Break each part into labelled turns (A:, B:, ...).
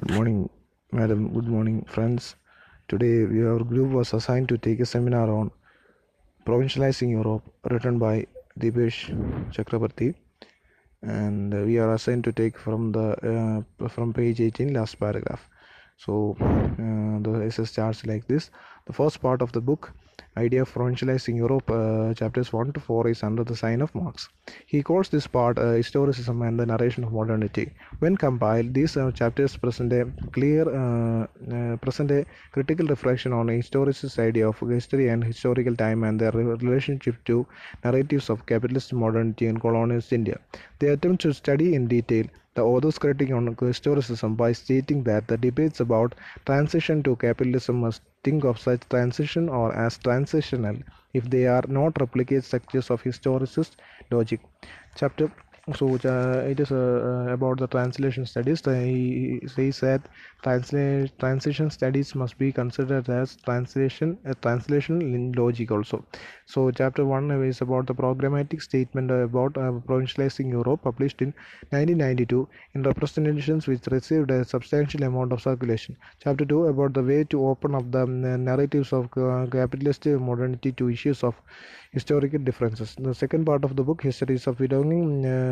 A: Good morning, madam. Good morning, friends. Today, our group was assigned to take a seminar on provincializing Europe, written by Dipesh Chakrabarty, and we are assigned to take from the uh, from page 18, last paragraph. So, uh, the essay starts like this: the first part of the book idea of provincializing Europe, uh, chapters 1 to 4, is under the sign of Marx. He calls this part uh, historicism and the narration of modernity. When compiled, these uh, chapters present a clear, uh, uh, present a critical reflection on a historicist idea of history and historical time and their relationship to narratives of capitalist modernity and colonialist India. They attempt to study in detail the author's critique on historicism by stating that the debates about transition to capitalism must think of such transition or as transitional if they are not replicate structures of historicist logic. Chapter so uh, it is uh, about the translation studies. He says that transla- transition studies must be considered as translation uh, translation in logic also. So chapter one is about the programmatic statement about uh, provincializing Europe, published in 1992 in representations which received a substantial amount of circulation. Chapter two about the way to open up the narratives of capitalist modernity to issues of historical differences. The second part of the book, histories of belonging, uh, uh,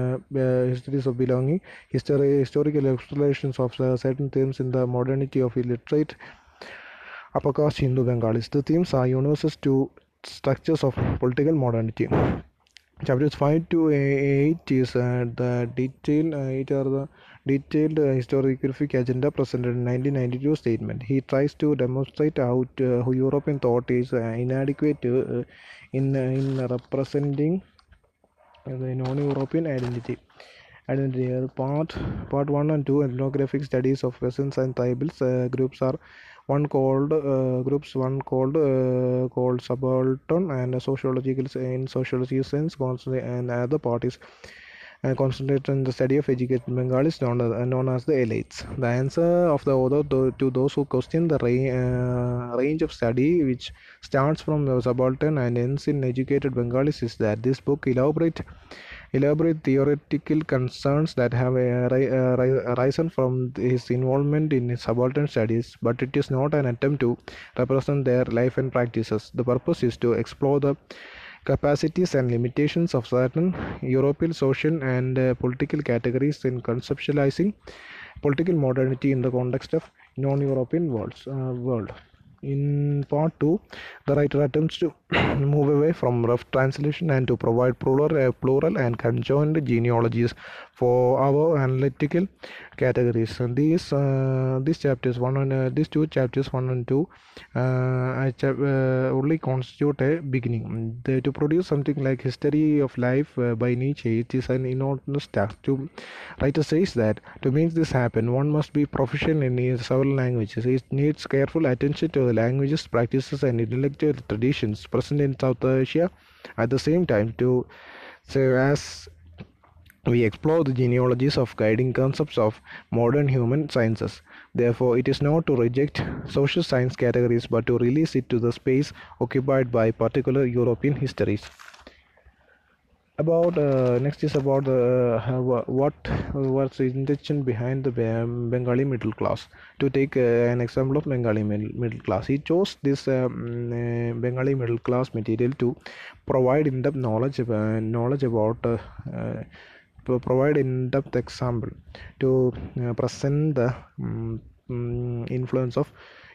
A: histories of belonging, history, historical explanations of uh, certain themes in the modernity of illiterate upper caste Hindu Bengalis. The themes are universal to structures of political modernity. Chapters 5 to 8 is uh, the detailed, uh, it are the detailed uh, historiographic agenda presented in 1992 statement. He tries to demonstrate how, to, how European thought is inadequate in in representing the non-European identity. Identity part part one and two ethnographic studies of peasants and tribals uh, groups are one called uh, groups one called uh, called subaltern and sociological in sociology sense and other parties and concentrate on the study of educated Bengalis known as, uh, known as the elites. The answer of the author to, those who question the ra- uh, range of study which starts from the subaltern and ends in educated Bengalis is that this book elaborate elaborate theoretical concerns that have uh, uh, arisen from his involvement in subaltern studies, but it is not an attempt to represent their life and practices. The purpose is to explore the capacities and limitations of certain European social and uh, political categories in conceptualizing political modernity in the context of non-European worlds, uh, world. In part 2, the writer attempts to move away from rough translation and to provide plural, uh, plural and conjoined genealogies for our analytical categories. And these uh, these chapters one and uh, these two chapters one and two uh, only constitute a beginning. To produce something like history of life by Nietzsche, it is an enormous task. To writer says that to make this happen, one must be proficient in several languages. It needs careful attention to the languages, practices, and intellectual traditions present in South Asia. At the same time, to so as we explore the genealogies of guiding concepts of modern human sciences. Therefore, it is not to reject social science categories but to release it to the space occupied by particular European histories. About uh, next is about the uh, what was the intention behind the Bengali middle class. To take uh, an example of Bengali middle class, he chose this um, Bengali middle class material to provide in-depth knowledge knowledge about to provide in-depth example to uh, present the um, influence of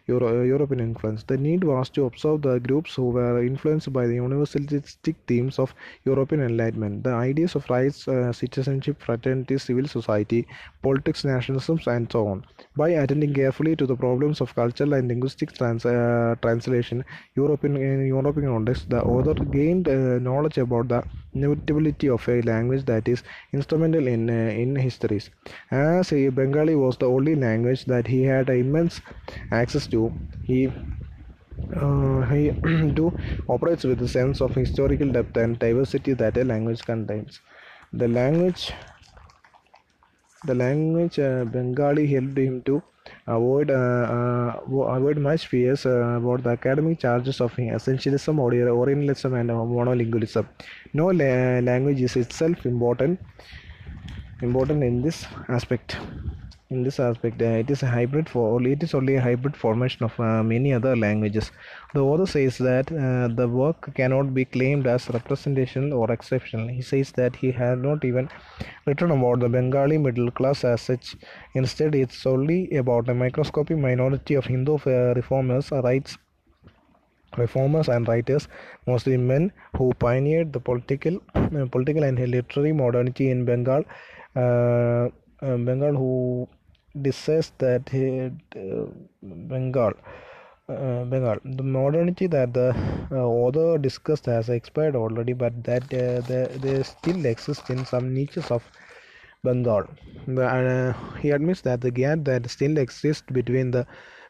A: Euro European influence. The need was to observe the groups who were influenced by the universalistic themes of European Enlightenment, the ideas of rights, uh, citizenship, fraternity, civil society, politics, nationalism, and so on. By attending carefully to the problems of cultural and linguistic trans uh, translation, European in European context, the author gained uh, knowledge about the inevitability of a language that is instrumental in in histories. As Bengali was the only language that he had immense access to, he uh, he do operates with the sense of historical depth and diversity that a language contains. The language, the language uh, Bengali helped him to avoid uh, avoid much fears about the academic charges of essentialism, Orientalism, and monolingualism. No la language is itself important important in this aspect. In this aspect uh, it is a hybrid for it is only a hybrid formation of uh, many other languages the author says that uh, the work cannot be claimed as representational or exceptional he says that he had not even written about the bengali middle class as such instead it's only about a microscopic minority of hindu uh, reformers rights reformers and writers, mostly men, who pioneered the political, uh, political and literary modernity in Bengal. Uh, uh, Bengal, who says that he, uh, Bengal. Uh, Bengal. The modernity that the uh, author discussed has expired already, but that uh, the, they still exist in some niches of Bengal. Uh, he admits that the gap that still exists between the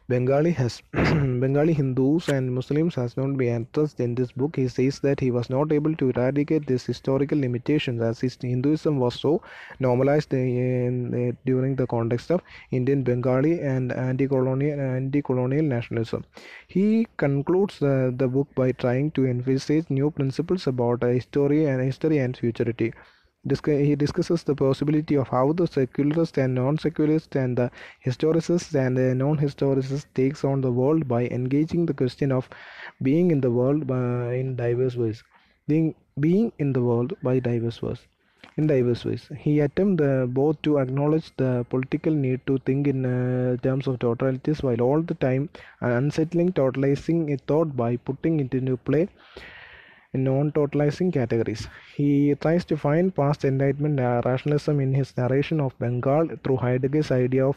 A: Bengali has Bengali Hindus and Muslims has not been addressed in this book. He says that he was not able to eradicate these historical limitations as his Hinduism was so normalized in, in, during the context of Indian Bengali and anti-colonial anti-colonial nationalism. He concludes uh, the book by trying to envisage new principles about uh, history and history and futurity he discusses the possibility of how the secularists and non-secularists and the historicists and the non-historicists takes on the world by engaging the question of being in the world by, in diverse ways. Being being in the world by diverse ways in diverse ways. He attempts uh, both to acknowledge the political need to think in uh, terms of totalities while all the time unsettling totalizing a thought by putting it into play non-totalizing categories. He tries to find past enlightenment uh, rationalism in his narration of Bengal through Heidegger's idea of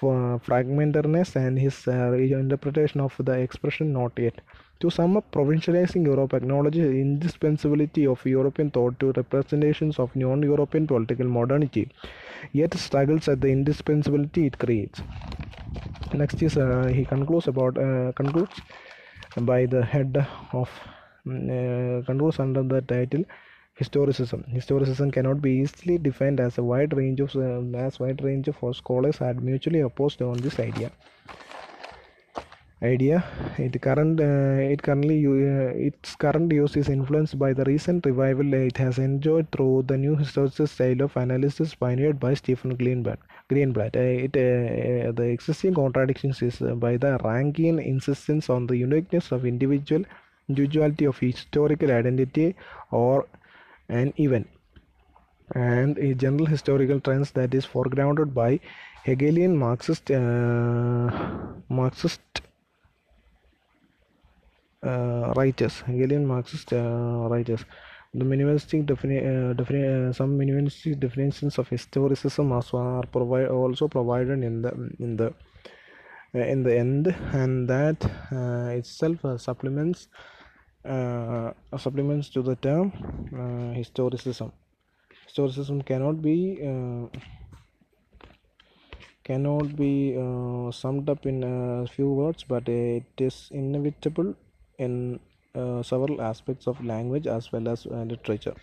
A: uh, fragmentariness and his uh, interpretation of the expression not yet. To sum up, provincializing Europe acknowledges the indispensability of European thought to representations of non-European political modernity, yet struggles at the indispensability it creates. Next is uh, he concludes about uh, concludes by the head of controls under the title historicism. Historicism cannot be easily defined as a wide range of uh, as wide range of scholars are mutually opposed on this idea. Idea it current uh, it currently uh, its current use is influenced by the recent revival it has enjoyed through the new historical style of analysis pioneered by Stephen Greenblatt. Greenblatt it the existing contradictions is by the Rankian insistence on the uniqueness of individual individuality of historical identity or an event. And a general historical trends that is foregrounded by Hegelian Marxist uh, Marxist uh, writers Hegelian Marxist uh, writers. The minimalistic defini- uh, defini- uh, some minimalistic definitions of historicism are provide also provided in the in the uh, in the end and that itself supplements supplements to the term uh, historicism. Historicism cannot be uh, cannot be uh, summed up in a few words but it is inevitable in uh, several aspects of language as well as uh, literature